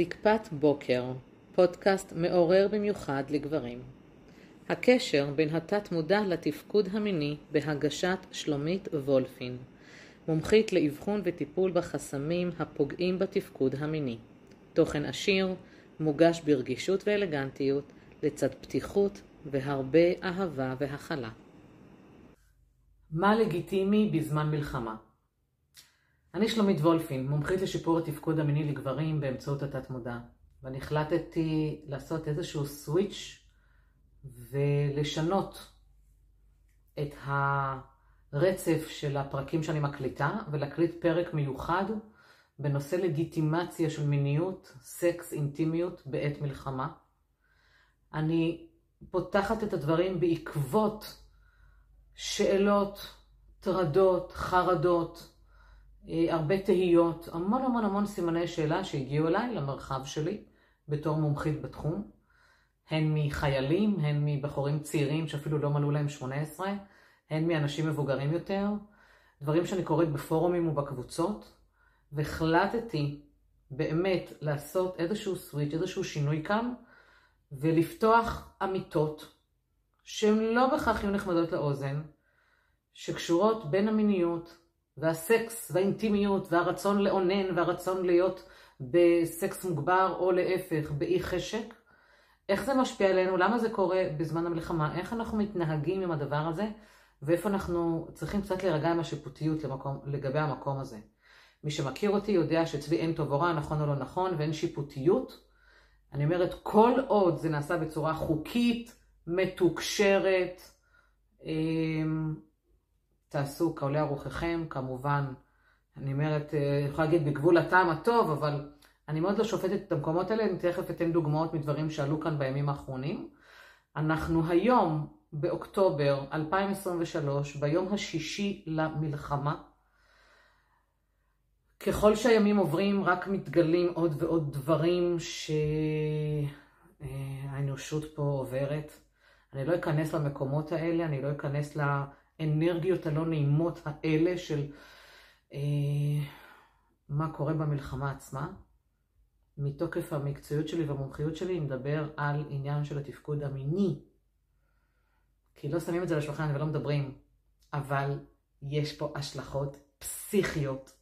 זקפת בוקר, פודקאסט מעורר במיוחד לגברים. הקשר בין התת-מודע לתפקוד המיני בהגשת שלומית וולפין, מומחית לאבחון וטיפול בחסמים הפוגעים בתפקוד המיני. תוכן עשיר, מוגש ברגישות ואלגנטיות, לצד פתיחות והרבה אהבה והכלה. מה לגיטימי בזמן מלחמה? אני שלומית וולפין, מומחית לשיפור התפקוד המיני לגברים באמצעות התת-מודע, ואני החלטתי לעשות איזשהו סוויץ' ולשנות את הרצף של הפרקים שאני מקליטה ולהקליט פרק מיוחד בנושא לגיטימציה של מיניות, סקס, אינטימיות בעת מלחמה. אני פותחת את הדברים בעקבות שאלות, טרדות, חרדות, הרבה תהיות, המון המון המון סימני שאלה שהגיעו אליי למרחב שלי בתור מומחית בתחום, הן מחיילים, הן מבחורים צעירים שאפילו לא מלאו להם 18, הן מאנשים מבוגרים יותר, דברים שאני קוראת בפורומים ובקבוצות, והחלטתי באמת לעשות איזשהו סוויץ', איזשהו שינוי כאן, ולפתוח אמיתות שהן לא בהכרח יהיו נחמדות לאוזן, שקשורות בין המיניות והסקס והאינטימיות והרצון לאונן והרצון להיות בסקס מוגבר או להפך באי חשק. איך זה משפיע עלינו, למה זה קורה בזמן המלחמה, איך אנחנו מתנהגים עם הדבר הזה ואיפה אנחנו צריכים קצת להירגע עם השיפוטיות למקום, לגבי המקום הזה. מי שמכיר אותי יודע שאצלי אין טוב או רע, נכון או לא נכון, ואין שיפוטיות. אני אומרת, כל עוד זה נעשה בצורה חוקית, מתוקשרת, אמ, תעשו כעולה רוחכם, כמובן, אני אומרת, אה, אני יכולה להגיד בגבול הטעם הטוב, אבל אני מאוד לא שופטת את המקומות האלה, אני תכף אתן דוגמאות מדברים שעלו כאן בימים האחרונים. אנחנו היום, באוקטובר 2023, ביום השישי למלחמה. ככל שהימים עוברים, רק מתגלים עוד ועוד דברים שהאנושות פה עוברת. אני לא אכנס למקומות האלה, אני לא אכנס לאנרגיות הלא נעימות האלה של אה, מה קורה במלחמה עצמה. מתוקף המקצועיות שלי והמומחיות שלי, אני מדבר על עניין של התפקוד המיני. כי לא שמים את זה על השולחן ולא מדברים, אבל יש פה השלכות פסיכיות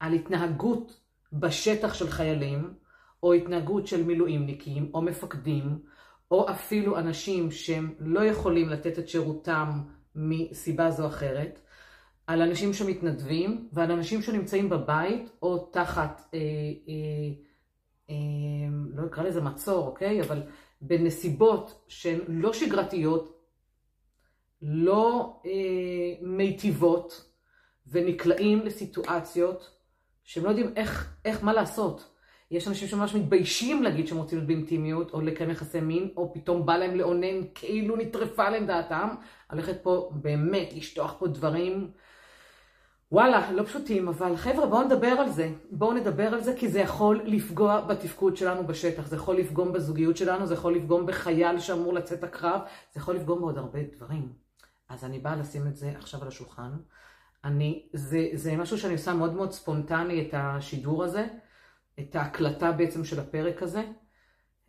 על התנהגות בשטח של חיילים, או התנהגות של מילואימניקים, או מפקדים, או אפילו אנשים שהם לא יכולים לתת את שירותם מסיבה זו אחרת, על אנשים שמתנדבים ועל אנשים שנמצאים בבית או תחת אה, אה, אמ, לא אקרא לזה מצור, אוקיי? אבל בנסיבות שהן לא שגרתיות, לא אה, מיטיבות, ונקלעים לסיטואציות שהם לא יודעים איך, איך מה לעשות. יש אנשים שממש מתביישים להגיד שהם רוצים להיות באינטימיות, או לקיים יחסי מין, או פתאום בא להם לאונן כאילו נטרפה להם דעתם. הולכת פה באמת לשטוח פה דברים וואלה, לא פשוטים, אבל חבר'ה, בואו נדבר על זה. בואו נדבר על זה, כי זה יכול לפגוע בתפקוד שלנו בשטח, זה יכול לפגום בזוגיות שלנו, זה יכול לפגום בחייל שאמור לצאת הקרב, זה יכול לפגום בעוד הרבה דברים. אז אני באה לשים את זה עכשיו על השולחן. אני, זה, זה משהו שאני עושה מאוד מאוד ספונטני, את השידור הזה, את ההקלטה בעצם של הפרק הזה.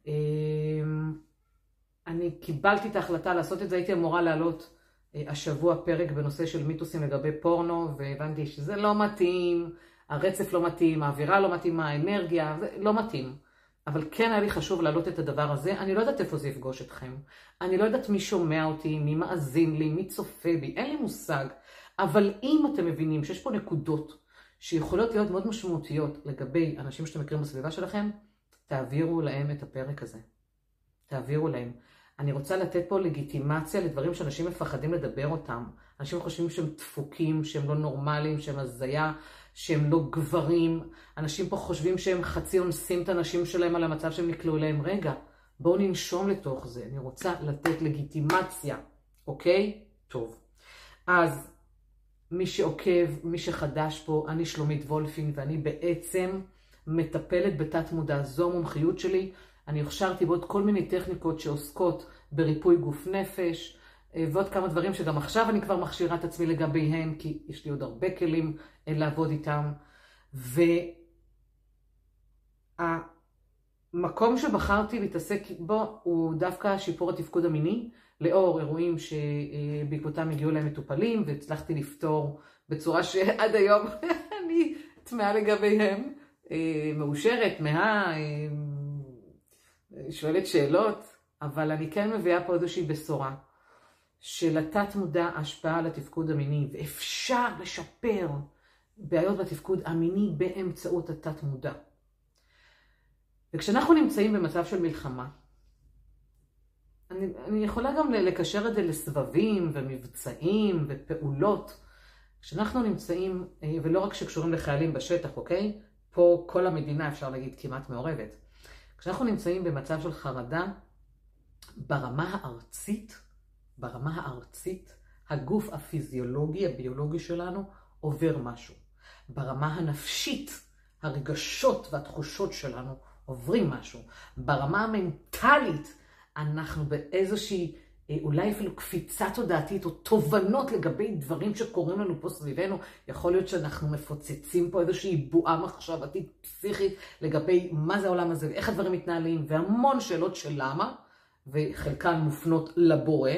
אמ, אני קיבלתי את ההחלטה לעשות את זה, הייתי אמורה לעלות השבוע פרק בנושא של מיתוסים לגבי פורנו, והבנתי שזה לא מתאים, הרצף לא מתאים, האווירה לא מתאימה, האנרגיה, לא מתאים. אבל כן היה לי חשוב להעלות את הדבר הזה. אני לא יודעת איפה זה יפגוש אתכם. אני לא יודעת מי שומע אותי, מי מאזין לי, מי צופה בי, אין לי מושג. אבל אם אתם מבינים שיש פה נקודות שיכולות להיות מאוד משמעותיות לגבי אנשים שאתם מכירים בסביבה שלכם, תעבירו להם את הפרק הזה. תעבירו להם. אני רוצה לתת פה לגיטימציה לדברים שאנשים מפחדים לדבר אותם. אנשים חושבים שהם דפוקים, שהם לא נורמליים, שהם הזיה, שהם לא גברים. אנשים פה חושבים שהם חצי אונסים את הנשים שלהם על המצב שהם נקלעו אליהם. רגע, בואו ננשום לתוך זה. אני רוצה לתת לגיטימציה, אוקיי? טוב. אז מי שעוקב, מי שחדש פה, אני שלומית וולפין, ואני בעצם מטפלת בתת מודע. זו המומחיות שלי. אני הכשרתי בעוד כל מיני טכניקות שעוסקות בריפוי גוף נפש, אה, ועוד כמה דברים שגם עכשיו אני כבר מכשירה את עצמי לגביהם, כי יש לי עוד הרבה כלים אה, לעבוד איתם. המקום שבחרתי להתעסק בו הוא דווקא שיפור התפקוד המיני, לאור אירועים שבעקבותם הגיעו להם מטופלים, והצלחתי לפתור בצורה שעד היום אני תמהה לגביהם, אה, מאושרת, תמהה, אה, שואלת שאלות, אבל אני כן מביאה פה איזושהי בשורה. שלתת מודע השפעה על התפקוד המיני, ואפשר לשפר בעיות בתפקוד המיני באמצעות התת מודע. וכשאנחנו נמצאים במצב של מלחמה, אני, אני יכולה גם לקשר את זה לסבבים ומבצעים ופעולות. כשאנחנו נמצאים, אה, ולא רק שקשורים לחיילים בשטח, אוקיי? פה כל המדינה, אפשר להגיד, כמעט מעורבת. כשאנחנו נמצאים במצב של חרדה, ברמה הארצית, ברמה הארצית, הגוף הפיזיולוגי, הביולוגי שלנו, עובר משהו. ברמה הנפשית, הרגשות והתחושות שלנו עוברים משהו. ברמה המנטלית, אנחנו באיזושהי, אה, אולי אפילו קפיצה תודעתית או תובנות לגבי דברים שקורים לנו פה סביבנו. יכול להיות שאנחנו מפוצצים פה איזושהי בועה מחשבתית פסיכית לגבי מה זה העולם הזה ואיך הדברים מתנהלים, והמון שאלות של למה, וחלקן מופנות לבורא,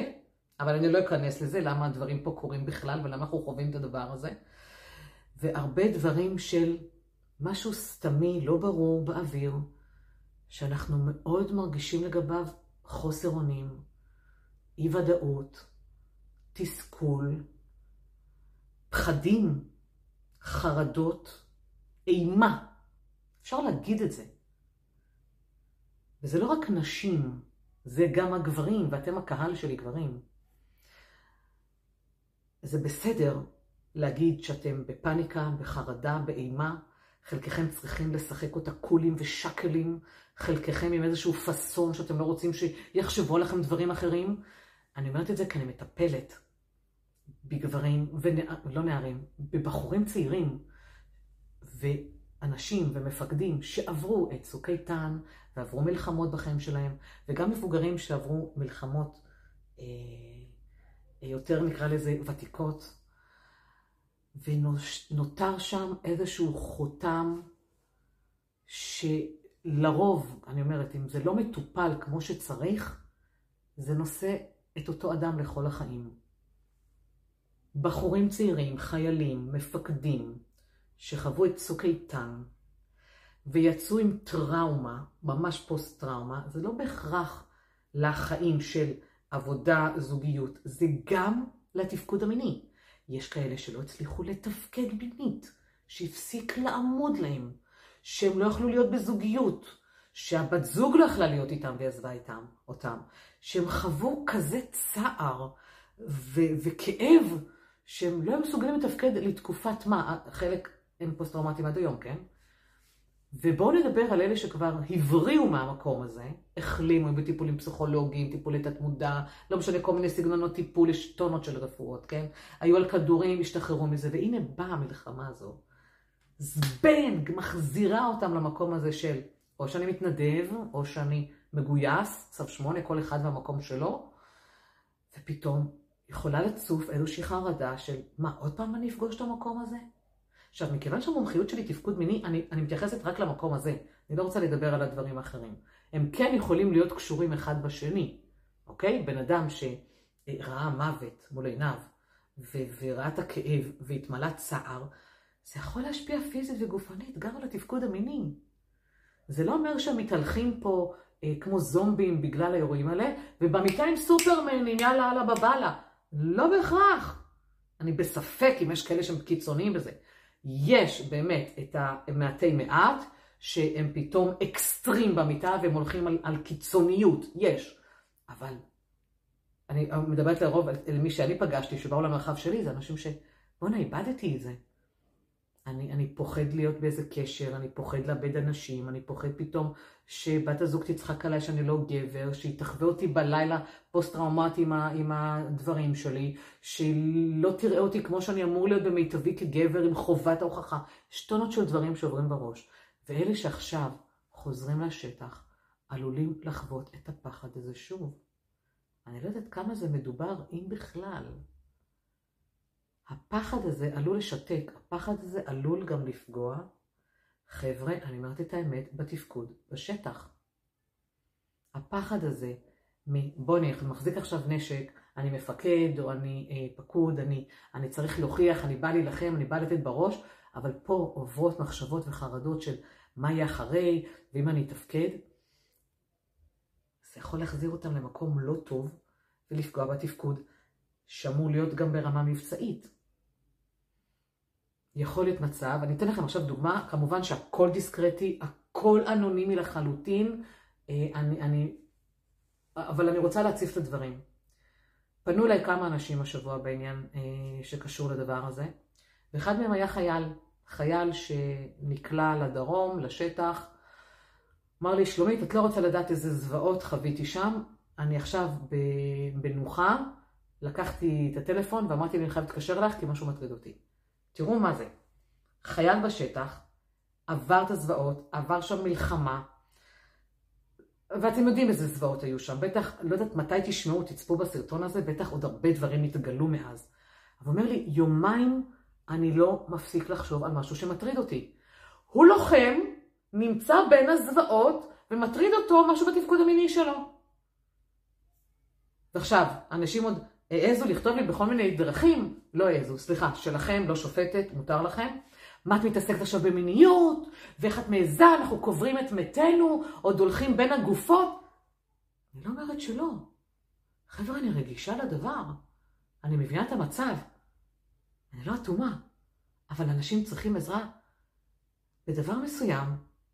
אבל אני לא אכנס לזה, למה הדברים פה קורים בכלל ולמה אנחנו חווים את הדבר הזה. והרבה דברים של משהו סתמי, לא ברור, באוויר, שאנחנו מאוד מרגישים לגביו חוסר אונים, אי ודאות, תסכול, פחדים, חרדות, אימה. אפשר להגיד את זה. וזה לא רק נשים, זה גם הגברים, ואתם הקהל שלי גברים. זה בסדר להגיד שאתם בפניקה, בחרדה, באימה. חלקכם צריכים לשחק אותה קולים ושקלים, חלקכם עם איזשהו פאסון שאתם לא רוצים שיחשבו לכם דברים אחרים. אני אומרת את זה כי אני מטפלת בגברים, ולא נערים, בבחורים צעירים, ואנשים ומפקדים שעברו את צוק איתן, ועברו מלחמות בחיים שלהם, וגם מבוגרים שעברו מלחמות אה, יותר נקרא לזה ותיקות, ונותר שם איזשהו חותם שלרוב, אני אומרת, אם זה לא מטופל כמו שצריך, זה נושא את אותו אדם לכל החיים. בחורים צעירים, חיילים, מפקדים, שחוו את צוק איתן, ויצאו עם טראומה, ממש פוסט-טראומה, זה לא בהכרח לחיים של עבודה, זוגיות, זה גם לתפקוד המיני. יש כאלה שלא הצליחו לתפקד מינית, שהפסיק לעמוד להם, שהם לא יכלו להיות בזוגיות, שהבת זוג לא יכלה להיות איתם ועזבה איתם, אותם, שהם חוו כזה צער ו- וכאב, שהם לא היו מסוגלים לתפקד לתקופת מה, חלק הם פוסט-טראומטיים עד היום, כן? ובואו נדבר על אלה שכבר הבריאו מהמקום הזה, החלימו בטיפולים פסיכולוגיים, טיפולי תת-מודע, לא משנה, כל מיני סגנונות טיפול, יש טונות של רפואות, כן? היו על כדורים, השתחררו מזה, והנה באה המלחמה הזו. זבנג, מחזירה אותם למקום הזה של או שאני מתנדב, או שאני מגויס, צו שמונה, כל אחד והמקום שלו, ופתאום יכולה לצוף איזושהי חרדה של, מה, עוד פעם אני אפגוש את המקום הזה? עכשיו, מכיוון שהמומחיות שלי תפקוד מיני, אני, אני מתייחסת רק למקום הזה. אני לא רוצה לדבר על הדברים האחרים. הם כן יכולים להיות קשורים אחד בשני, אוקיי? בן אדם שראה מוות מול עיניו, ו- וראה את הכאב, והתמלא צער, זה יכול להשפיע פיזית וגופנית גם על התפקוד המיני. זה לא אומר שהם מתהלכים פה אה, כמו זומבים בגלל האירועים האלה, ובמיטה עם סופרמן, עם יאללה אללה בבאללה. לא בהכרח. אני בספק אם יש כאלה שהם קיצוניים בזה. יש באמת את המעטי מעט, שהם פתאום אקסטרים במיטה והם הולכים על, על קיצוניות, יש. אבל אני מדברת לרוב, על מי שאני פגשתי, שבאו למרחב שלי, זה אנשים ש... בואנה, איבדתי את זה. אני, אני פוחד להיות באיזה קשר, אני פוחד לאבד אנשים, אני פוחד פתאום שבת הזוג תצחק עליי שאני לא גבר, שהיא תחווה אותי בלילה פוסט-טראומטי עם, עם הדברים שלי, שהיא לא תראה אותי כמו שאני אמור להיות במיטבי כגבר עם חובת ההוכחה. יש טונות של דברים שעוברים בראש. ואלה שעכשיו חוזרים לשטח, עלולים לחוות את הפחד הזה שוב. אני לא יודעת כמה זה מדובר, אם בכלל. הפחד הזה עלול לשתק, הפחד הזה עלול גם לפגוע. חבר'ה, אני אומרת את האמת, בתפקוד בשטח. הפחד הזה, בוא אני מחזיק עכשיו נשק, אני מפקד או אני אה, פקוד, אני, אני צריך להוכיח, אני בא להילחם, אני בא לתת בראש, אבל פה עוברות מחשבות וחרדות של מה יהיה אחרי, ואם אני אתפקד, זה יכול להחזיר אותם למקום לא טוב ולפגוע בתפקוד, שאמור להיות גם ברמה מבצעית. יכול להיות מצב, אני אתן לכם עכשיו דוגמה, כמובן שהכל דיסקרטי, הכל אנונימי לחלוטין, אה, אני, אני, אבל אני רוצה להציף את הדברים. פנו אליי כמה אנשים השבוע בעניין אה, שקשור לדבר הזה, ואחד מהם היה חייל, חייל שנקלע לדרום, לשטח, אמר לי, שלומית, את לא רוצה לדעת איזה זוועות חוויתי שם, אני עכשיו בנוחה, לקחתי את הטלפון ואמרתי לי, אני חייב להתקשר לך כי משהו מטריד אותי. תראו מה זה. חייל בשטח, עבר את הזוועות, עבר שם מלחמה, ואתם יודעים איזה זוועות היו שם. בטח, לא יודעת מתי תשמעו, תצפו בסרטון הזה, בטח עוד הרבה דברים יתגלו מאז. אבל אומר לי, יומיים אני לא מפסיק לחשוב על משהו שמטריד אותי. הוא לוחם, נמצא בין הזוועות, ומטריד אותו משהו בתפקוד המיני שלו. ועכשיו, אנשים עוד העזו לכתוב לי בכל מיני דרכים, לא העזו, סליחה, שלכם, לא שופטת, מותר לכם. מה את מתעסקת עכשיו במיניות? ואיך את מעיזה, אנחנו קוברים את מתינו, עוד הולכים בין הגופות? אני לא אומרת שלא. חבר'ה, אני רגישה לדבר. אני מבינה את המצב. אני לא אטומה. אבל אנשים צריכים עזרה בדבר מסוים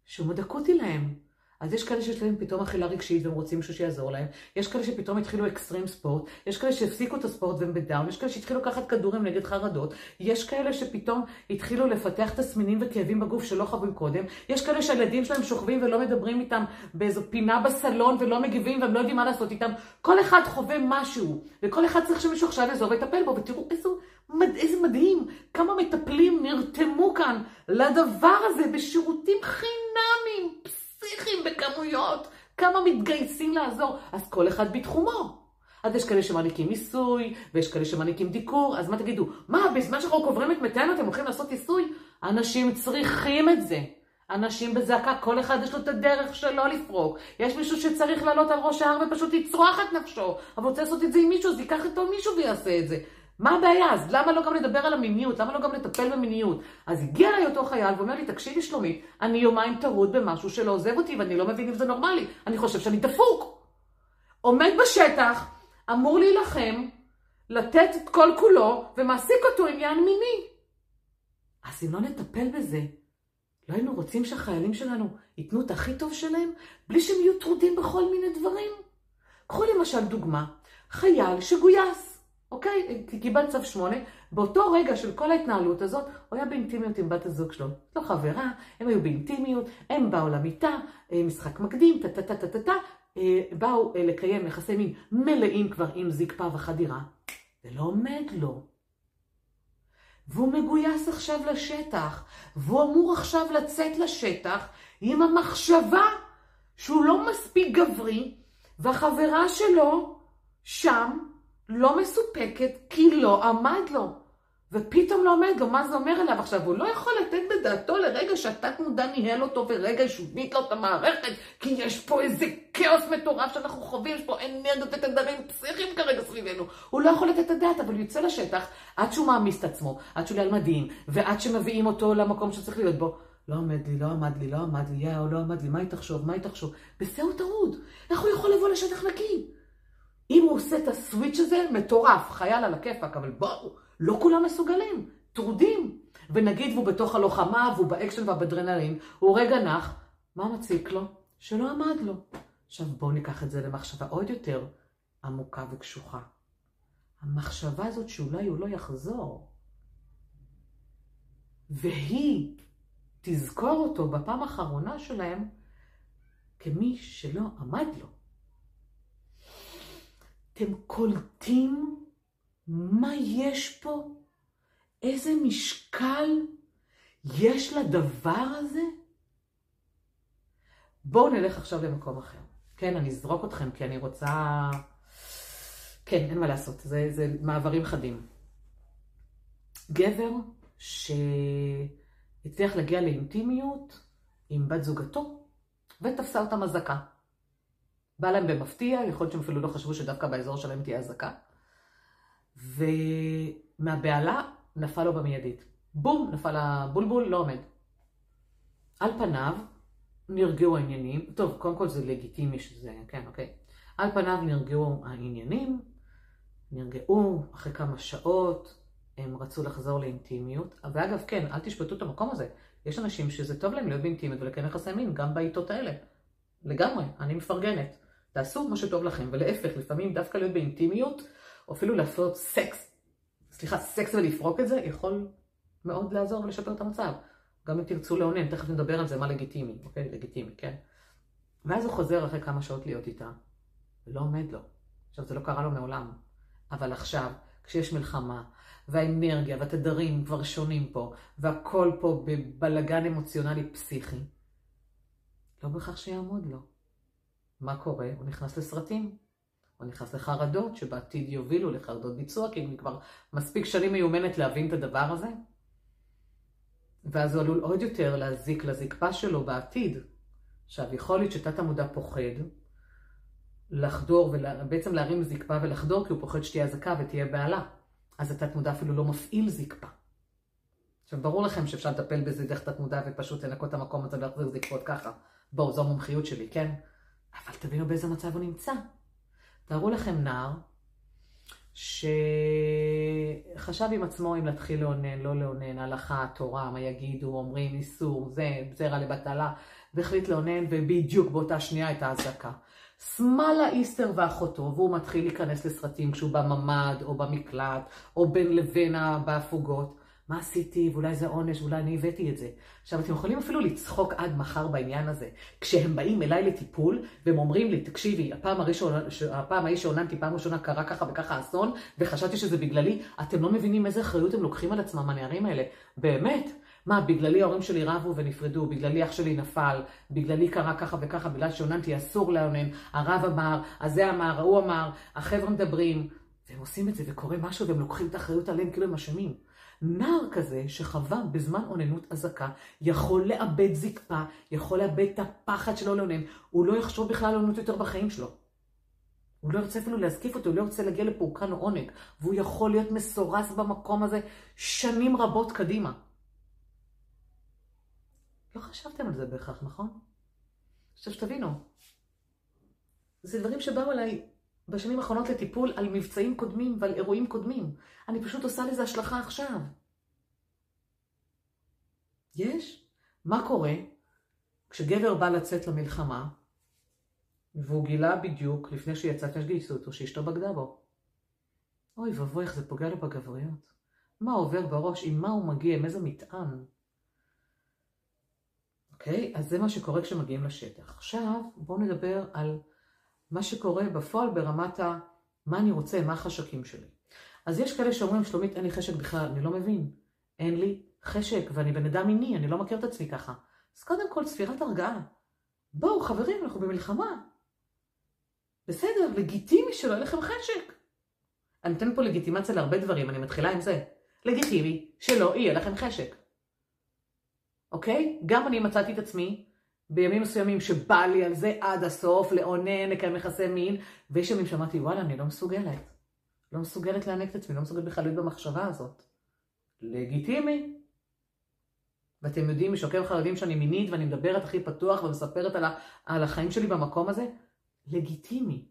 שהוא מאוד אקוטי להם. אז יש כאלה שיש להם פתאום אכילה רגשית והם רוצים מישהו שיעזור להם, יש כאלה שפתאום התחילו אקסטרים ספורט, יש כאלה שהפסיקו את הספורט והם בדאון, יש כאלה שהתחילו לקחת כדורים נגד חרדות, יש כאלה שפתאום התחילו לפתח תסמינים וכאבים בגוף שלא חווים קודם, יש כאלה שהילדים שלהם שוכבים ולא מדברים איתם באיזו פינה בסלון ולא מגיבים והם לא יודעים מה לעשות איתם, כל אחד חווה משהו, וכל אחד צריך שמישהו עכשיו יעזור ויטפל בו, ותראו איזו, מד, איזה מדהים, כמה מטפלים נרתמו כאן לדבר הזה בשירותים חינמיים. פסיכיים בכמויות, כמה מתגייסים לעזור, אז כל אחד בתחומו. אז יש כאלה שמעניקים מיסוי, ויש כאלה שמעניקים דיקור, אז מה תגידו? מה, בזמן שאנחנו קוברים את מתינו אתם הולכים לעשות עיסוי? אנשים צריכים את זה. אנשים בזעקה, כל אחד יש לו את הדרך שלו לפרוק. יש מישהו שצריך לעלות על ראש ההר ופשוט לצרוח את נפשו, אבל רוצה לעשות את זה עם מישהו, אז ייקח איתו מישהו ויעשה את זה. מה הבעיה? אז למה לא גם לדבר על המיניות? למה לא גם לטפל במיניות? אז הגיע אליי אותו חייל ואומר לי, תקשיבי שלומית, אני יומיים טרוד במשהו שלא עוזב אותי ואני לא מבין אם זה נורמלי. אני חושב שאני דפוק. עומד בשטח, אמור להילחם, לתת את כל כולו ומעסיק אותו עניין מיני. אז אם לא נטפל בזה, לא היינו רוצים שהחיילים שלנו ייתנו את הכי טוב שלהם, בלי שהם יהיו טרודים בכל מיני דברים? קחו למשל דוגמה, חייל שגויס. אוקיי? קיבל צו שמונה, באותו רגע של כל ההתנהלות הזאת, הוא היה באינטימיות עם בת הזוג שלו. לא חברה, הם היו באינטימיות, הם באו למיטה, אה, משחק מקדים, טה-טה-טה-טה-טה, אה, באו אה, לקיים יחסי מין מלאים כבר עם זקפה וחדירה, ולא עומד לו. והוא מגויס עכשיו לשטח, והוא אמור עכשיו לצאת לשטח עם המחשבה שהוא לא מספיק גברי, והחברה שלו שם לא מסופקת כי לא עמד לו. ופתאום לא עומד לו, מה זה אומר אליו עכשיו? הוא לא יכול לתת בדעתו לרגע שהתת מודע ניהל אותו ורגע השבית לו את המערכת, כי יש פה איזה כאוס מטורף שאנחנו חווים, יש פה אנרגיות ותדרים פסיכים כרגע סביבנו. הוא לא יכול לתת את הדעת, אבל הוא יוצא לשטח עד שהוא מעמיס את עצמו, עד שהוא על מדים, ועד שמביאים אותו למקום שצריך להיות בו. לא עמד לי, לא עמד לי, לא עמד לי, יאו, לא עמד לי, מה היא תחשוב, מה היא תחשוב? בזה הוא טרוד. איך הוא יכול לבוא לשטח נקי? עושה את הסוויץ' הזה, מטורף, חייל על הכיפאק, אבל בואו, לא כולם מסוגלים, טרודים. ונגיד והוא בתוך הלוחמה, והוא באקשן והאדרנלין, הוא רגע נח, מה מציק לו? שלא עמד לו. עכשיו בואו ניקח את זה למחשבה עוד יותר עמוקה וקשוחה. המחשבה הזאת שאולי הוא לא יחזור, והיא תזכור אותו בפעם האחרונה שלהם כמי שלא עמד לו. אתם קולטים מה יש פה? איזה משקל יש לדבר הזה? בואו נלך עכשיו למקום אחר. כן, אני אזרוק אתכם כי אני רוצה... כן, אין מה לעשות, זה, זה מעברים חדים. גבר שהצליח להגיע לאינטימיות עם בת זוגתו ותפסה אותה מזקה. בא להם במפתיע, יכול להיות שהם אפילו לא חשבו שדווקא באזור שלהם תהיה אזעקה. ומהבהלה נפל לו במיידית. בום, נפל הבולבול, לא עומד. על פניו נרגעו העניינים, טוב, קודם כל זה לגיטימי שזה, כן, אוקיי. על פניו נרגעו העניינים, נרגעו אחרי כמה שעות, הם רצו לחזור לאינטימיות. ואגב, כן, אל תשפטו את המקום הזה. יש אנשים שזה טוב להם להיות באינטימיות ולקיים יחסי מין, גם בעיתות האלה. לגמרי, אני מפרגנת. תעשו מה שטוב לכם, ולהפך, לפעמים דווקא להיות באינטימיות, או אפילו לעשות סקס, סליחה, סקס ולפרוק את זה, יכול מאוד לעזור ולשפר את המצב. גם אם תרצו לאונן, תכף נדבר על זה, מה לגיטימי, אוקיי? לגיטימי, כן? ואז הוא חוזר אחרי כמה שעות להיות איתה, ולא עומד לו. עכשיו, זה לא קרה לו מעולם. אבל עכשיו, כשיש מלחמה, והאנרגיה והתדרים כבר שונים פה, והכל פה בבלגן אמוציונלי פסיכי, לא בהכרח שיעמוד לו. מה קורה? הוא נכנס לסרטים. הוא נכנס לחרדות שבעתיד יובילו לחרדות ביצוע, כי היא כבר מספיק שנים מיומנת להבין את הדבר הזה. ואז הוא עלול עוד יותר להזיק לזקפה שלו בעתיד. עכשיו, יכול להיות שתת המודע פוחד לחדור, ובעצם להרים זקפה ולחדור, כי הוא פוחד שתהיה אזעקה ותהיה בעלה. אז התת מודע אפילו לא מפעיל זקפה. עכשיו, ברור לכם שאפשר לטפל בזה דרך תת מודע ופשוט לנקות את המקום הזה ולהחזיר זקפות ככה. בואו, זו המומחיות שלי, כן? אבל תבינו באיזה מצב הוא נמצא. תארו לכם נער שחשב עם עצמו אם להתחיל לאונן, לא לאונן, הלכה, תורה, מה יגידו, אומרים, איסור, זה, זרע לבטלה, והחליט לאונן, ובדיוק באותה שנייה הייתה אזעקה. שמאלה איסטר ואחותו, והוא מתחיל להיכנס לסרטים כשהוא בממ"ד, או במקלט, או בין לבין בהפוגות. מה עשיתי, ואולי זה עונש, ואולי אני הבאתי את זה. עכשיו, אתם יכולים אפילו לצחוק עד מחר בעניין הזה. כשהם באים אליי לטיפול, והם אומרים לי, תקשיבי, הפעם, ההיא שעוננתי פעם ראשונה קרה ככה וככה אסון, וחשבתי שזה בגללי, אתם לא מבינים איזה אחריות הם לוקחים על עצמם, הנערים האלה. באמת. מה, בגללי ההורים שלי רבו ונפרדו, בגללי אח שלי נפל, בגללי קרה ככה וככה, בגלל שעוננתי אסור לאונן, הרב אמר, הזה אמר, ההוא אמר, החבר'ה מדברים, והם עושים את זה וקורה משהו והם לוקחים את האחריות עליהם כאילו הם אשמים. נער כזה שחווה בזמן אוננות אזעקה, יכול לאבד זקפה, יכול לאבד את הפחד שלו לאונן, הוא לא יחשוב בכלל אוננות יותר בחיים שלו. הוא לא ירצה אפילו להזקיף אותו, הוא לא ירצה להגיע לפורקן עונג, והוא יכול להיות מסורס במקום הזה שנים רבות קדימה. לא חשבתם על זה בהכרח, נכון? עכשיו שתבינו, זה דברים שבאו אליי בשנים האחרונות לטיפול על מבצעים קודמים ועל אירועים קודמים. אני פשוט עושה לזה השלכה עכשיו. יש? מה קורה כשגבר בא לצאת למלחמה, והוא גילה בדיוק, לפני שיצא, לפני שגייסו אותו, שאשתו בגדה בו. אוי ואבוי, איך זה פוגע לו בגבריות. מה עובר בראש, עם מה הוא מגיע, עם איזה מטען. אוקיי? אז זה מה שקורה כשמגיעים לשטח. עכשיו, בואו נדבר על מה שקורה בפועל ברמת ה... מה אני רוצה, מה החשקים שלי. אז יש כאלה שאומרים, שלומית, אין לי חשק בכלל, אני לא מבין. אין לי חשק, ואני בן אדם מיני, אני לא מכיר את עצמי ככה. אז קודם כל, ספירת הרגעה. בואו, חברים, אנחנו במלחמה. בסדר, לגיטימי שלא יהיה לכם חשק. אני נותן פה לגיטימציה להרבה דברים, אני מתחילה עם זה. לגיטימי שלא יהיה לכם חשק. אוקיי? גם אני מצאתי את עצמי בימים מסוימים שבא לי על זה עד הסוף, לאונן, לקיים יחסי מין, ויש ימים שאמרתי, וואלה, אני לא מסוגלת. לא מסוגלת לענק את עצמי, לא מסוגלת בכלל להיות במחשבה הזאת. לגיטימי. ואתם יודעים, אחרי יודעים שאני מינית ואני מדברת הכי פתוח ומספרת על החיים שלי במקום הזה, לגיטימי.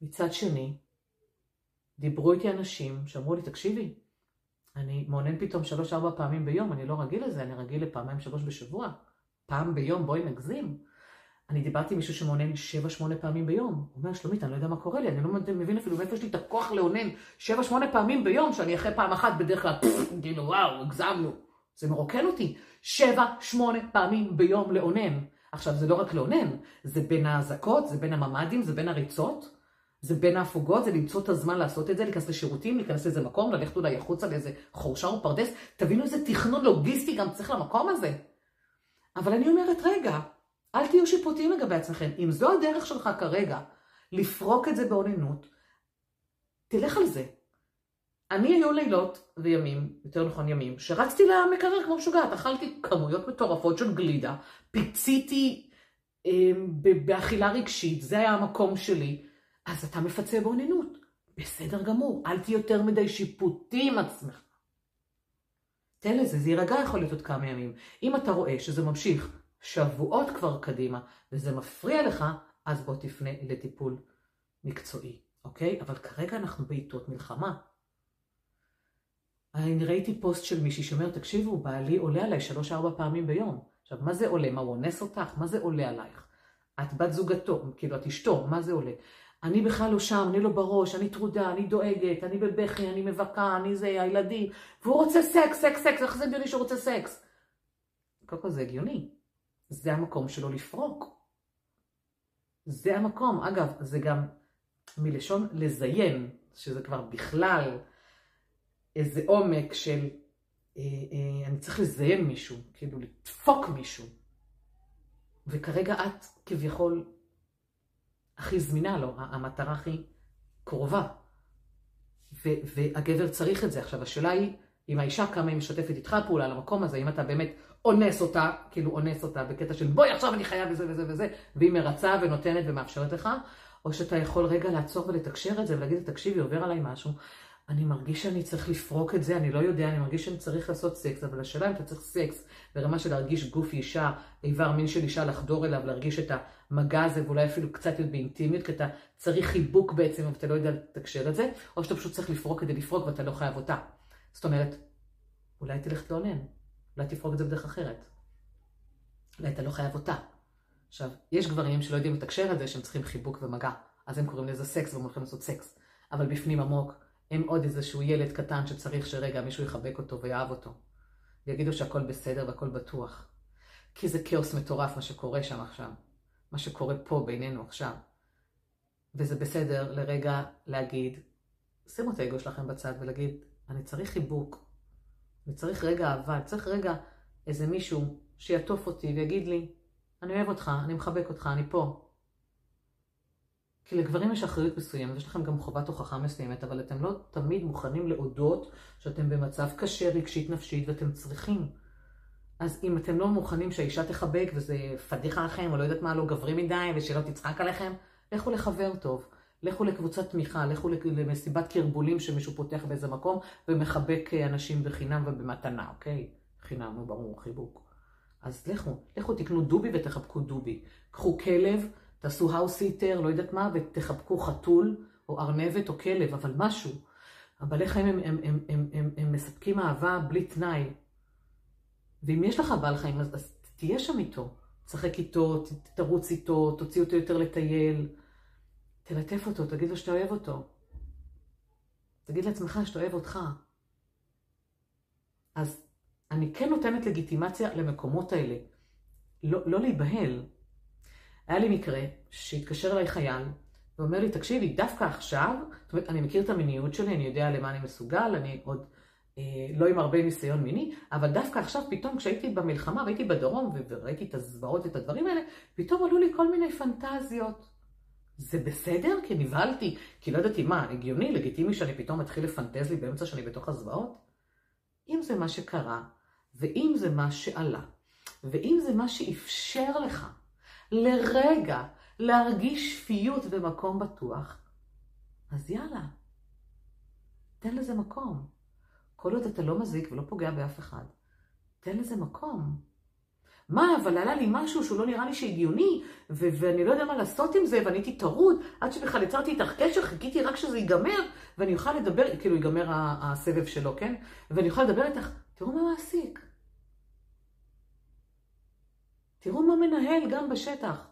מצד שני, דיברו איתי אנשים שאמרו לי, תקשיבי, אני מעונן פתאום שלוש-ארבע פעמים ביום, אני לא רגיל לזה, אני רגיל לפעמיים שלוש בשבוע. פעם ביום, בואי נגזים. אני דיברתי עם מישהו שבע, שמונה פעמים ביום. הוא אומר, שלומית, אני לא יודע מה קורה לי, אני לא מבין אפילו מאיפה יש לי את הכוח לאונן שבע, שמונה פעמים ביום, שאני אחרי פעם אחת בדרך כלל, כאילו, וואו, הגזמנו. זה מרוקן אותי. שבע, שמונה פעמים ביום לאונן. עכשיו, זה לא רק לאונן, זה בין האזעקות, זה בין הממ"דים, זה בין הריצות, זה בין ההפוגות, זה למצוא את הזמן לעשות את זה, להיכנס לשירותים, להיכנס לאיזה מקום, ללכת אולי החוצה לאיזה חורשה או פרדס. תבינו איזה תכנון לוגיסטי גם צריך למקום הזה. אבל אני אומרת, רגע, אל תהיו שיפוטיים לגבי עצמכם. אם זו הדרך שלך כרגע, לפרוק את זה באוננות, תלך על זה. אני היו לילות וימים, יותר נכון ימים, שרצתי למקרר כמו משוגעת, אכלתי כמויות מטורפות של גלידה, פיציתי אמ, באכילה רגשית, זה היה המקום שלי, אז אתה מפצה באוננות. בסדר גמור, אל תהיה יותר מדי שיפוטי עם עצמך. תן לזה, זה יירגע יכול להיות עוד כמה ימים. אם אתה רואה שזה ממשיך שבועות כבר קדימה, וזה מפריע לך, אז בוא תפנה לטיפול מקצועי, אוקיי? אבל כרגע אנחנו בעיתות מלחמה. אני ראיתי פוסט של מישהי שאומר, תקשיבו, בעלי עולה עליי שלוש-ארבע פעמים ביום. עכשיו, מה זה עולה? מה, הוא אונס אותך? מה זה עולה עלייך? את בת זוגתו, כאילו, את אשתו, מה זה עולה? אני בכלל לא שם, אני לא בראש, אני טרודה, אני דואגת, אני בבכי, אני מבכה, אני זה, הילדים, והוא רוצה סקס, סקס, סקס, איך זה הגיוני שהוא רוצה סקס? קודם כל זה הגיוני. זה המקום שלו לפרוק. זה המקום. אגב, זה גם מלשון לזיין, שזה כבר בכלל איזה עומק של אה, אה, אני צריך לזיין מישהו, כאילו לדפוק מישהו. וכרגע את כביכול הכי זמינה לו, המטרה הכי קרובה. ו- והגבר צריך את זה. עכשיו, השאלה היא, אם האישה כמה היא משתפת איתך פעולה למקום הזה, אם אתה באמת אונס אותה, כאילו אונס אותה בקטע של בואי עכשיו אני חייב וזה וזה וזה, והיא מרצה ונותנת ומאפשרת לך, או שאתה יכול רגע לעצור ולתקשר את זה ולהגיד, תקשיבי, עובר עליי משהו, אני מרגיש שאני צריך לפרוק את זה, אני לא יודע, אני מרגיש שאני צריך לעשות סקס, אבל השאלה אם אתה צריך סקס ברמה של להרגיש גוף אישה, איבר מין של אישה, לחדור אליו, להרגיש את המגע הזה, ואולי אפילו קצת להיות באינטימיות, כי אתה צריך חיבוק בעצם, אבל אתה לא יודע לתקשר את זה, או שאתה פשוט צריך לפרוק כדי לפרוק ואתה לא חייב אותה. זאת אומרת, אולי תלך תתלונן, אולי תפרוק את זה בדרך אחרת. אולי אתה לא חייב אותה. עכשיו, יש גברים שלא יודעים לתקשר את זה, שהם צריכים חיבוק ומגע, אז הם קוראים לזה סקס והם הולכים לעשות סקס. אבל בפנים עמוק, הם עוד איזשהו ילד קטן שצריך שרגע מישהו יחבק אותו ויאהב אותו. ויגידו שהכל בסדר והכל בטוח. כי זה כאוס מטורף מה שקורה שם עכשיו. מה שקורה פה בינינו עכשיו. וזה בסדר לרגע להגיד, שימו את האגו שלכם בצד ולהגיד, אני צריך חיבוק. אני צריך רגע אהבה, אני צריך רגע איזה מישהו שיעטוף אותי ויגיד לי, אני אוהב אותך, אני מחבק אותך, אני פה. כי לגברים יש אחריות מסוימת, יש לכם גם חובת הוכחה מסוימת, אבל אתם לא תמיד מוכנים להודות שאתם במצב קשה רגשית נפשית ואתם צריכים. אז אם אתם לא מוכנים שהאישה תחבק וזה פדיחה לכם, או לא יודעת מה, לא גברי מדי, ושלא תצחק עליכם, לכו לחבר טוב. לכו לקבוצת תמיכה, לכו למסיבת קרבולים שמישהו פותח באיזה מקום ומחבק אנשים בחינם ובמתנה, אוקיי? חינם, הוא ברור, חיבוק. אז לכו, לכו תקנו דובי ותחבקו דובי. קחו כלב, תעשו האוסיטר, לא יודעת מה, ותחבקו חתול, או ארנבת, או כלב, אבל משהו. הבעלי חיים הם, הם, הם, הם, הם, הם מספקים אהבה בלי תנאי. ואם יש לך בעל חיים, אז, אז תהיה שם איתו. תשחק איתו, תרוץ איתו, תוציא אותו יותר לטייל. תלטף אותו, תגיד לו שאתה אוהב אותו. תגיד לעצמך שאתה אוהב אותך. אז אני כן נותנת לגיטימציה למקומות האלה. לא, לא להיבהל. היה לי מקרה שהתקשר אליי חייל ואומר לי, תקשיבי, דווקא עכשיו, זאת אומרת, אני מכיר את המיניות שלי, אני יודע למה אני מסוגל, אני עוד אה, לא עם הרבה ניסיון מיני, אבל דווקא עכשיו, פתאום כשהייתי במלחמה והייתי בדרום וראיתי את הזוועות ואת הדברים האלה, פתאום עלו לי כל מיני פנטזיות. זה בסדר? כי נבהלתי, כי לא ידעתי מה, הגיוני, לגיטימי שאני פתאום אתחיל לפנטז לי באמצע שאני בתוך הזוועות? אם זה מה שקרה, ואם זה מה שעלה, ואם זה מה שאפשר לך לרגע להרגיש שפיות ומקום בטוח, אז יאללה, תן לזה מקום. כל עוד אתה לא מזיק ולא פוגע באף אחד, תן לזה מקום. מה, אבל עלה לי משהו שהוא לא נראה לי שהגיוני, ו- ואני לא יודע מה לעשות עם זה, ואני הייתי טרוד, עד שבכלל יצרתי איתך קשר, חיכיתי רק שזה ייגמר, ואני אוכל לדבר, כאילו ייגמר הסבב שלו, כן? ואני אוכל לדבר איתך, תראו מה מעסיק. תראו מה מנהל גם בשטח.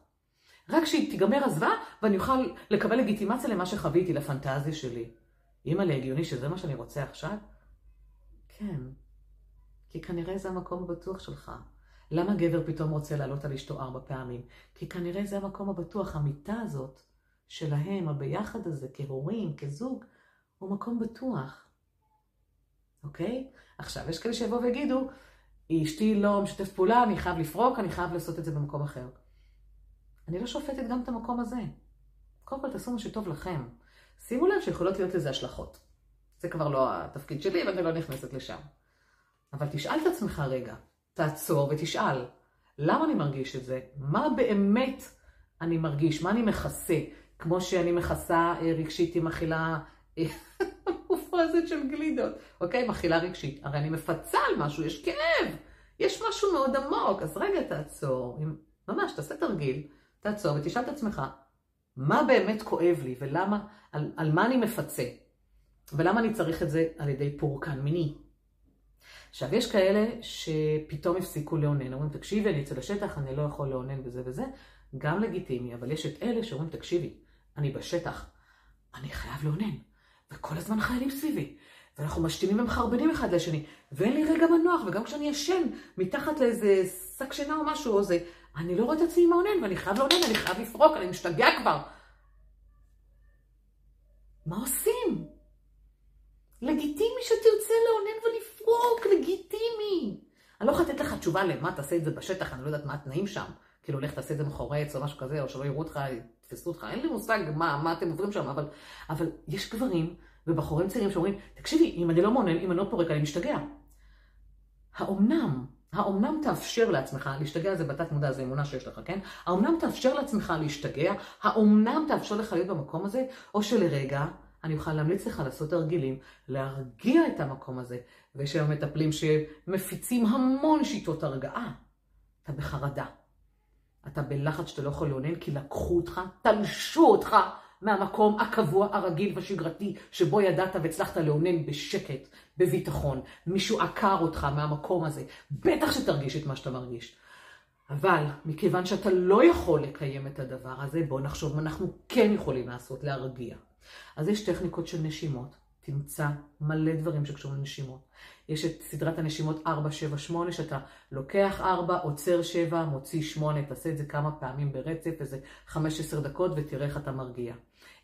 רק שהיא תיגמר הזוועה, ואני אוכל לקבל לגיטימציה למה שחוויתי, לפנטזיה שלי. אימא להגיוני שזה מה שאני רוצה עכשיו? כן. כי כנראה זה המקום הבטוח שלך. למה גבר פתאום רוצה לעלות על אשתו ארבע פעמים? כי כנראה זה המקום הבטוח, המיטה הזאת שלהם, הביחד הזה, כהורים, כזוג, הוא מקום בטוח. אוקיי? עכשיו, יש כאלה שיבואו ויגידו, אשתי לא משתף פעולה, אני חייב לפרוק, אני חייב לעשות את זה במקום אחר. אני לא שופטת גם את המקום הזה. קודם כל תעשו מה שטוב לכם. שימו לב שיכולות להיות לזה השלכות. זה כבר לא התפקיד שלי ואני לא נכנסת לשם. אבל תשאל את עצמך רגע, תעצור ותשאל, למה אני מרגיש את זה? מה באמת אני מרגיש? מה אני מכסה? כמו שאני מכסה אה, רגשית עם אכילה אה, מופרזת של גלידות, אוקיי? מכילה רגשית. הרי אני מפצה על משהו, יש כאב, יש משהו מאוד עמוק. אז רגע, תעצור, ממש, תעשה תרגיל, תעצור ותשאל את עצמך, מה באמת כואב לי ולמה, על, על מה אני מפצה? ולמה אני צריך את זה על ידי פורקן מיני? עכשיו, יש כאלה שפתאום הפסיקו לאונן, אומרים, תקשיבי, אני אצא לשטח, אני לא יכול לאונן וזה וזה, גם לגיטימי, אבל יש את אלה שאומרים, תקשיבי, אני בשטח, אני חייב לאונן, וכל הזמן חיילים סביבי, ואנחנו משתינים ומחרבנים אחד לשני, ואין לי רגע מנוח, וגם כשאני ישן מתחת לאיזה שק שינה או משהו או זה, אני לא רואה את עצמי האונן, ואני חייב לאונן, אני חייב לפרוק, אני משתגע כבר. מה עושים? לגיטימי שתרצה לאונן ולפרוק, לגיטימי. אני לא יכולה לתת לך תשובה למה תעשה את זה בשטח, אני לא יודעת מה התנאים שם. כאילו, לך תעשה את זה מחורץ או משהו כזה, או שלא יראו אותך, יתפסו אותך, אין לי מושג מה, מה אתם עוברים שם, אבל, אבל יש גברים ובחורים צעירים שאומרים, תקשיבי, אם אני לא מעונן, אם אני לא פורק, אני משתגע. האומנם, האומנם תאפשר לעצמך, להשתגע זה בתת מודע, זה אמונה שיש לך, כן? האומנם תאפשר לעצמך להשתגע, האומנם תאפשר לך להיות במקום הזה, או שלרגע אני אוכל להמליץ לך לעשות תרגילים, להרגיע את המקום הזה. ויש היום מטפלים שמפיצים המון שיטות הרגעה. אתה בחרדה. אתה בלחץ שאתה לא יכול לאונן כי לקחו אותך, תלשו אותך מהמקום הקבוע, הרגיל והשגרתי, שבו ידעת והצלחת לאונן בשקט, בביטחון. מישהו עקר אותך מהמקום הזה. בטח שתרגיש את מה שאתה מרגיש. אבל מכיוון שאתה לא יכול לקיים את הדבר הזה, בוא נחשוב מה אנחנו כן יכולים לעשות, להרגיע. אז יש טכניקות של נשימות. תמצא מלא דברים שקשורים לנשימות. יש את סדרת הנשימות 478, שאתה לוקח 4, עוצר 7, מוציא 8, תעשה את זה כמה פעמים ברצף, איזה 15 דקות, ותראה איך אתה מרגיע.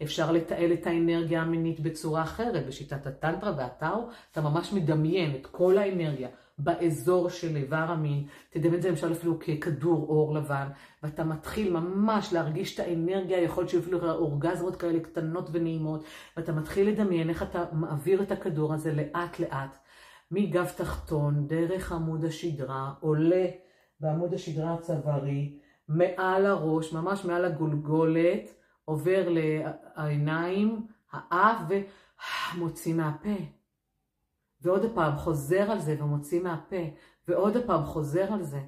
אפשר לתעל את האנרגיה המינית בצורה אחרת, בשיטת הטנטרה והטאו, אתה ממש מדמיין את כל האנרגיה באזור של איבר המין, תדמיין את זה למשל אפילו ככדור אור לבן, ואתה מתחיל ממש להרגיש את האנרגיה, יכול להיות שאפילו אורגזמות כאלה קטנות ונעימות, ואתה מתחיל לדמיין איך אתה מעביר את הכדור הזה לאט לאט, מגב תחתון, דרך עמוד השדרה, עולה בעמוד השדרה הצווארי, מעל הראש, ממש מעל הגולגולת, עובר לעיניים, האף ומוציא מהפה. ועוד פעם חוזר על זה ומוציא מהפה, ועוד פעם חוזר על זה.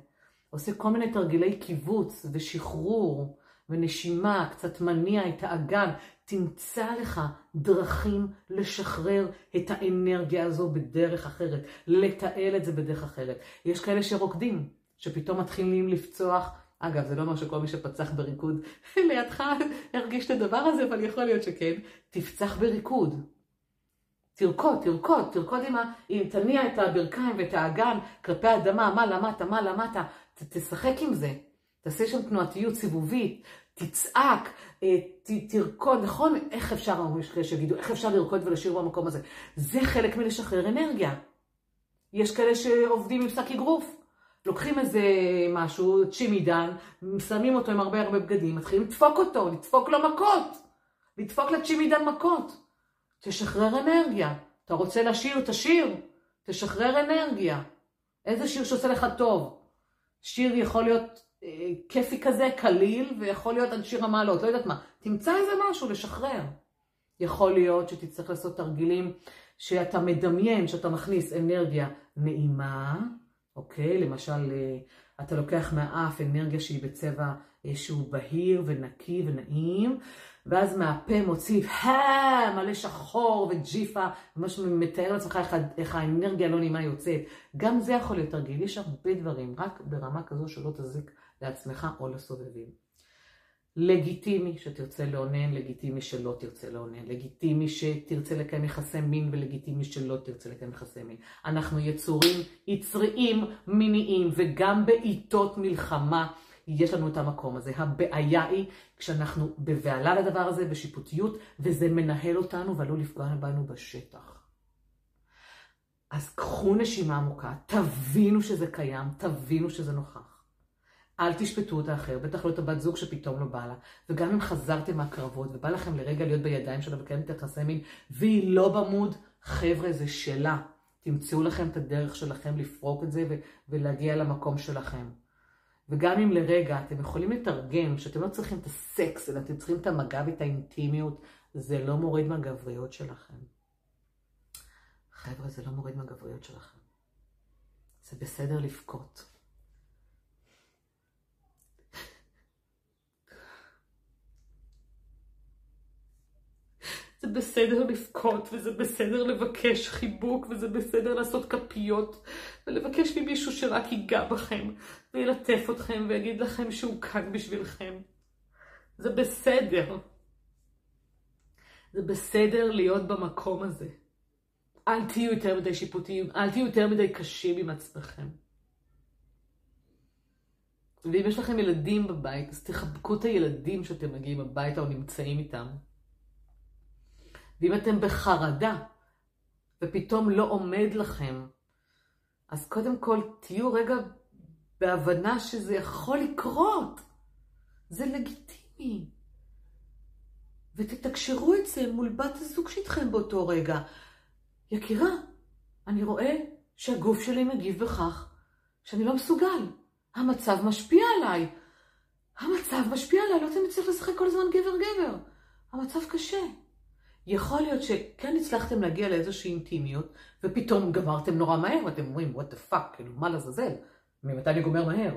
עושה כל מיני תרגילי קיבוץ ושחרור ונשימה, קצת מניע את האגן. תמצא לך דרכים לשחרר את האנרגיה הזו בדרך אחרת, לתעל את זה בדרך אחרת. יש כאלה שרוקדים, שפתאום מתחילים לפצוח. אגב, זה לא אומר שכל מי שפצח בריקוד לידך הרגיש את הדבר הזה, אבל יכול להיות שכן. תפצח בריקוד. תרקוד, תרקוד, תרקוד עם ה... אם תניע את הברכיים ואת האגן כלפי האדמה, מה למטה, מה למטה, ת, תשחק עם זה. תעשה שם תנועתיות סיבובית, תצעק, אה, ת, תרקוד, נכון? איך אפשר, יש כאלה שיגידו, איך אפשר לרקוד ולשיר במקום הזה? זה חלק מלשחרר אנרגיה. יש כאלה שעובדים עם שק אגרוף. לוקחים איזה משהו, צ'ימידן, שמים אותו עם הרבה הרבה בגדים, מתחילים לדפוק אותו, לדפוק לו מכות. לדפוק לצ'ימידן מכות. תשחרר אנרגיה. אתה רוצה לשיר, תשיר. תשחרר אנרגיה. איזה שיר שעושה לך טוב. שיר יכול להיות אה, כיפי כזה, קליל, ויכול להיות עד שיר המעלות, לא יודעת מה. תמצא איזה משהו לשחרר. יכול להיות שתצטרך לעשות תרגילים שאתה מדמיין, שאתה מכניס אנרגיה נעימה, אוקיי? למשל, אה, אתה לוקח מהאף אנרגיה שהיא בצבע אה, שהוא בהיר ונקי ונעים, ואז מהפה מוציא מלא שחור וג'יפה, ממש מתאר לעצמך איך, איך האנרגיה הלא נעימה יוצאת. גם זה יכול להיות תרגיל, יש הרבה דברים, רק ברמה כזו שלא תזיק לעצמך או לסובבים. לגיטימי שתרצה לאונן, לגיטימי שלא תרצה לאונן, לגיטימי שתרצה לקיים יחסי מין ולגיטימי שלא תרצה לקיים יחסי מין. אנחנו יצורים יצריים מיניים וגם בעיתות מלחמה יש לנו את המקום הזה. הבעיה היא כשאנחנו בבהלה לדבר הזה, בשיפוטיות, וזה מנהל אותנו ועלול לפגוע בנו בשטח. אז קחו נשימה עמוקה, תבינו שזה קיים, תבינו שזה נוכח. אל תשפטו את האחר, בטח לא את הבת זוג שפתאום לא בא לה. וגם אם חזרתם מהקרבות ובא לכם לרגע להיות בידיים שלה ולקיים את יחסי מין, והיא לא במוד, חבר'ה, זה שלה. תמצאו לכם את הדרך שלכם לפרוק את זה ולהגיע למקום שלכם. וגם אם לרגע אתם יכולים לתרגם שאתם לא צריכים את הסקס, אלא אתם צריכים את המגע ואת האינטימיות, זה לא מוריד מהגבריות שלכם. חבר'ה, זה לא מוריד מהגבריות שלכם. זה בסדר לבכות. זה בסדר לבכות, וזה בסדר לבקש חיבוק, וזה בסדר לעשות כפיות, ולבקש ממישהו שרק ייגע בכם, וילטף אתכם, ויגיד לכם שהוא כאן בשבילכם. זה בסדר. זה בסדר להיות במקום הזה. אל תהיו יותר מדי שיפוטיים, אל תהיו יותר מדי קשים עם עצמכם. ואם יש לכם ילדים בבית, אז תחבקו את הילדים שאתם מגיעים הביתה או נמצאים איתם. ואם אתם בחרדה, ופתאום לא עומד לכם, אז קודם כל תהיו רגע בהבנה שזה יכול לקרות. זה לגיטימי. ותתקשרו את זה מול בת הזוג שאיתכם באותו רגע. יקירה, אני רואה שהגוף שלי מגיב בכך שאני לא מסוגל. המצב משפיע עליי. המצב משפיע עליי, לא תמיד צריך לשחק כל הזמן גבר-גבר. המצב קשה. יכול להיות שכן הצלחתם להגיע לאיזושהי אינטימיות, ופתאום גמרתם נורא מהר, ואתם אומרים, what the fuck, כאילו, מה לזלזל? ממתי אני גומר מהר?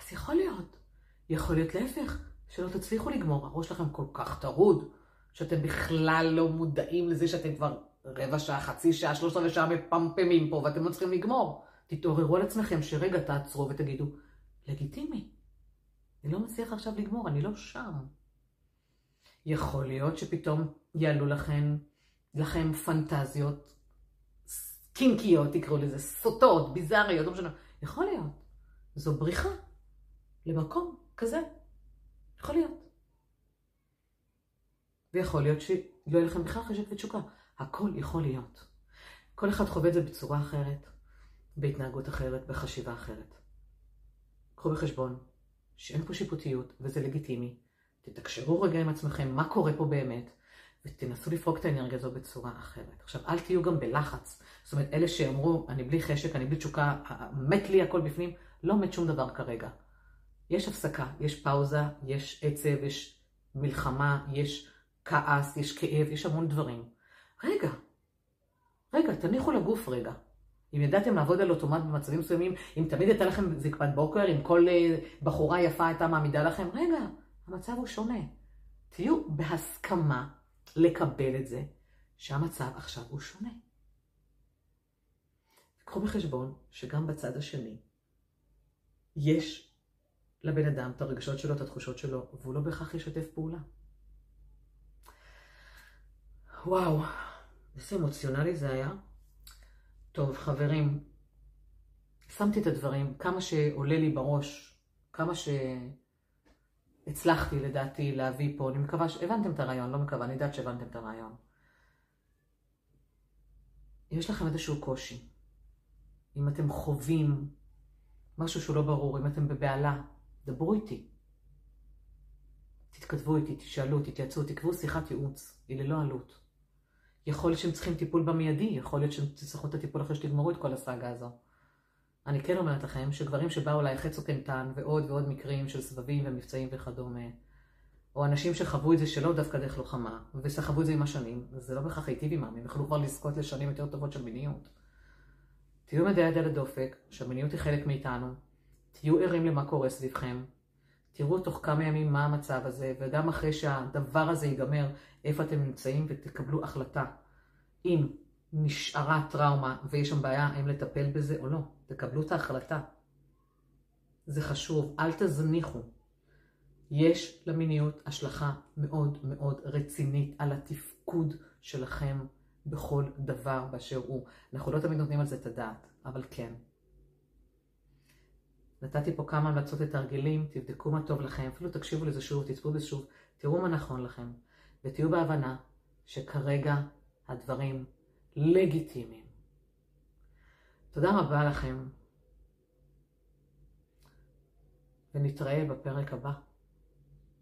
אז יכול להיות. יכול להיות להפך, שלא תצליחו לגמור, הראש שלכם כל כך טרוד, שאתם בכלל לא מודעים לזה שאתם כבר רבע שעה, חצי שעה, שלושת רבעי שעה מפמפמים פה, ואתם לא צריכים לגמור. תתעוררו על עצמכם שרגע תעצרו ותגידו, לגיטימי. אני לא מצליח עכשיו לגמור, אני לא שם. יכול להיות שפתאום יעלו לכם, לכם פנטזיות קינקיות, תקראו לזה, סוטות, ביזאריות, לא משנה. יכול להיות. זו בריחה למקום כזה. יכול להיות. ויכול להיות שלא יהיה לכם בכלל חשק ותשוקה. הכל יכול להיות. כל אחד חווה את זה בצורה אחרת, בהתנהגות אחרת, בחשיבה אחרת. קחו בחשבון שאין פה שיפוטיות וזה לגיטימי. תתקשרו רגע עם עצמכם מה קורה פה באמת, ותנסו לפרוק את האנרגיה הזו בצורה אחרת. עכשיו, אל תהיו גם בלחץ. זאת אומרת, אלה שאמרו, אני בלי חשק, אני בלי תשוקה, מת לי הכל בפנים, לא מת שום דבר כרגע. יש הפסקה, יש פאוזה, יש עצב, יש מלחמה, יש כעס, יש כאב, יש המון דברים. רגע, רגע, תניחו לגוף רגע. אם ידעתם לעבוד על אוטומט במצבים מסוימים, אם תמיד הייתה לכם זקפת בוקר, אם כל אה, בחורה יפה הייתה מעמידה לכם, רגע, המצב הוא שונה. תהיו בהסכמה לקבל את זה שהמצב עכשיו הוא שונה. קחו בחשבון שגם בצד השני יש לבן אדם את הרגשות שלו, את התחושות שלו, והוא לא בהכרח ישתף פעולה. וואו, איזה אמוציונלי זה היה. טוב, חברים, שמתי את הדברים, כמה שעולה לי בראש, כמה שהצלחתי לדעתי להביא פה, אני מקווה שהבנתם את הרעיון, לא מקווה, אני יודעת שהבנתם את הרעיון. אם יש לכם איזשהו קושי, אם אתם חווים משהו שהוא לא ברור, אם אתם בבהלה, דברו איתי. תתכתבו איתי, תשאלו, תתייעצו, תקבעו שיחת ייעוץ, היא ללא עלות. יכול להיות שהם צריכים טיפול במיידי, יכול להיות שהם תצטרכו את הטיפול אחרי שתגמרו את כל הסאגה הזו. אני כן אומרת לכם שגברים שבאו אליי אחרי צוק איתן ועוד ועוד מקרים של סבבים ומבצעים וכדומה, או אנשים שחוו את זה שלא דווקא דרך לוחמה, וסחבו את זה עם השנים, זה לא בהכרח היטיב עמם, הם יכלו כבר לזכות לשנים יותר טובות של מיניות. תהיו מדי יד על הדופק, שהמיניות היא חלק מאיתנו, תהיו ערים למה קורה סביבכם, תראו תוך כמה ימים מה המצב הזה, וגם אחרי שהדבר הזה ייגמר, איפה אתם נמצאים, ותקבלו החלטה. אם נשארה טראומה ויש שם בעיה, האם לטפל בזה או לא. תקבלו את ההחלטה. זה חשוב, אל תזניחו. יש למיניות השלכה מאוד מאוד רצינית על התפקוד שלכם בכל דבר באשר הוא. אנחנו לא תמיד נותנים על זה את הדעת, אבל כן. נתתי פה כמה המלצות לתרגילים, תבדקו מה טוב לכם, אפילו תקשיבו לזה שוב, תצפו בזה שוב, תראו מה נכון לכם, ותהיו בהבנה שכרגע הדברים לגיטימיים. תודה רבה לכם, ונתראה בפרק הבא.